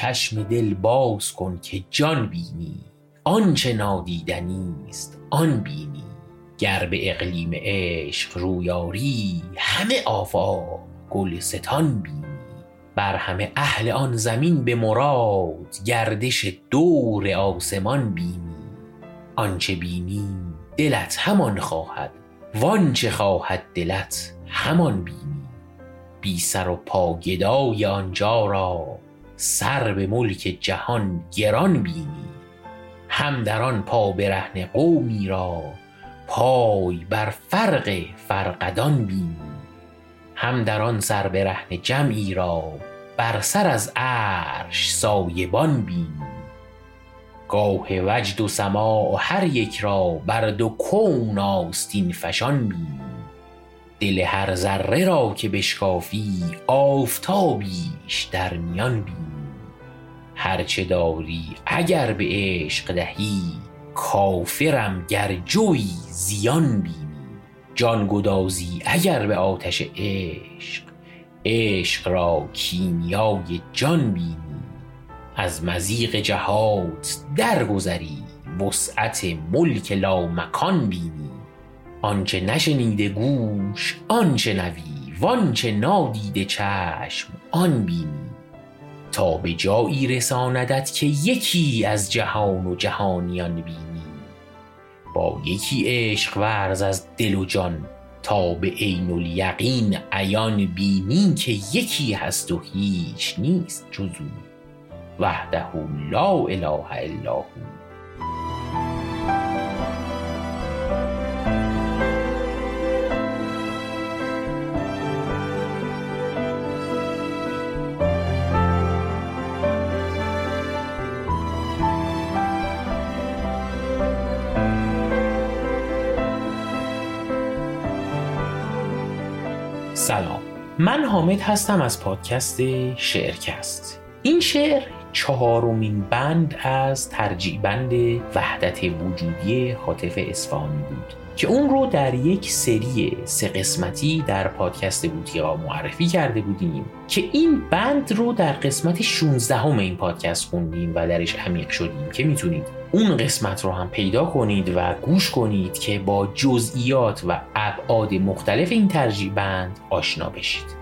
چشم دل باز کن که جان بینی. آنچه نادیدنی است آن بینی. گر به اقلیم عشق رویاری همه آفاق گلستان بینی. بر همه اهل آن زمین به مراد گردش دور آسمان بینی. آنچه بینی دلت همان خواهد. وانچه خواهد دلت همان بینی. بی سر و پا گدای آنجا را سر به ملک جهان گران بینی هم در آن پا برهنه قومی را پای بر فرق فرقدان بینی. هم در آن سر برهنه جمعی را بر سر از عرش سایبان بینی. گاه وجد و سماع هر یک را بر دو کون آستین فشان بینی. دل هر ذره را که بشکافی آفتابیش در میان بینی. هرچه داری اگر به عشق دهی کافرم گر جوی زیان بینی. جان گدازی اگر به آتش عشق عشق را کیمیای جان بینی. از مزیق جهات درگذری وسعت ملک لامکان بینی. آنچه نشنیده گوش آن شنوی وانچه نادیده چشم آن بینی. تا به جایی رساندت که یکی از جهان و جهانیان بینی. با یکی عشق ورز از دل و جان تا به عین الیقین عیان بینی که یکی هست و هیچ نیست جز وحده لا اله الا هو. سلام. من حامد هستم از پادکست شعرکست. این شعر چهارمین بند از ترجیع بند وحدت وجودی حاطف اصفهانی بود که اون رو در یک سری سه قسمتی در پادکست بوتیقا معرفی کرده بودیم که این بند رو در قسمت 16 همه این پادکست خوندیم و درش عمیق شدیم که می‌تونید اون قسمت رو هم پیدا کنید و گوش کنید که با جزئیات و ابعاد مختلف این ترجیع بند آشنا بشید.